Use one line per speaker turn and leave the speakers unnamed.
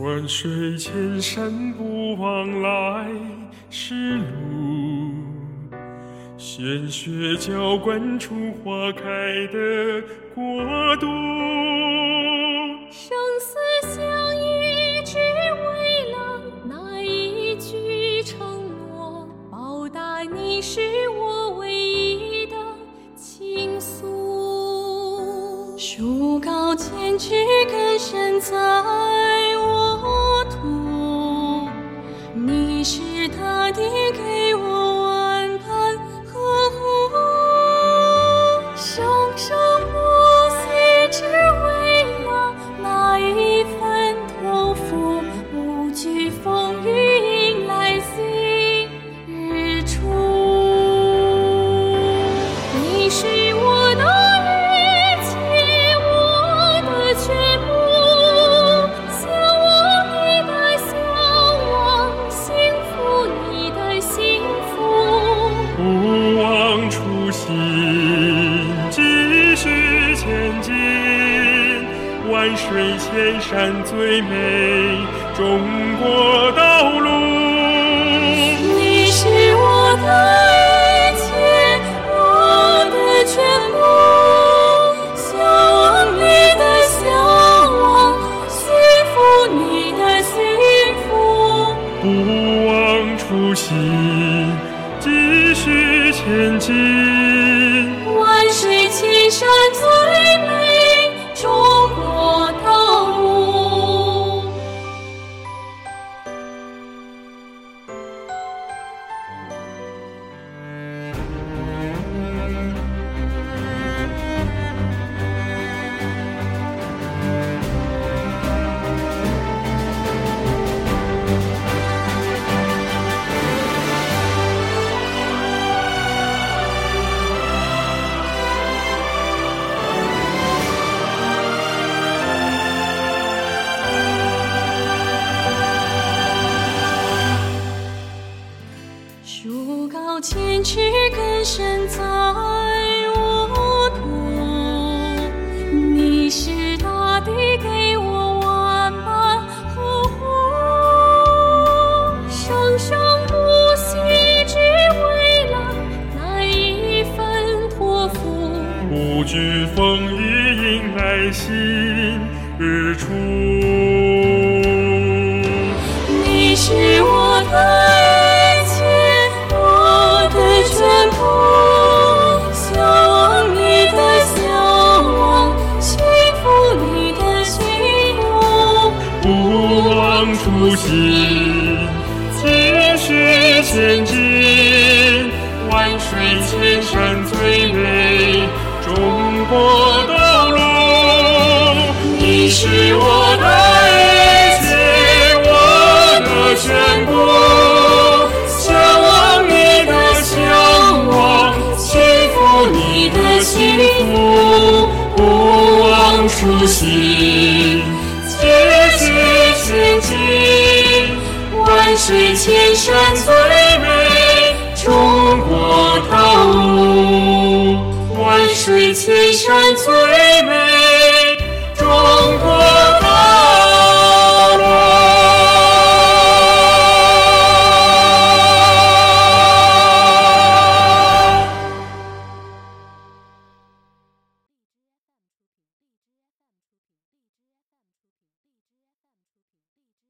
万水千山不忘来时路，鲜血浇灌出花开的国度。
生死相依，只为了那一句承诺，报答你是我唯一的倾诉。树高千尺，根深在万
水千山最美中国道路。
你是我的一切，我的全部，向往你的向往，幸福你的幸福。
不忘初心，继续前进。
树高千尺，根深在我土。你是大地给我万般呵护，生生不息，只为了那一份托付。
不惧风雨，迎来新日出。
你是我的
初心，继续前进。万水千山最美中国道路。你是我的一切，我的全部。向往你的向往，幸福你的幸福。不忘初心，继续前进。万水千山最美中国道路，万水千山最美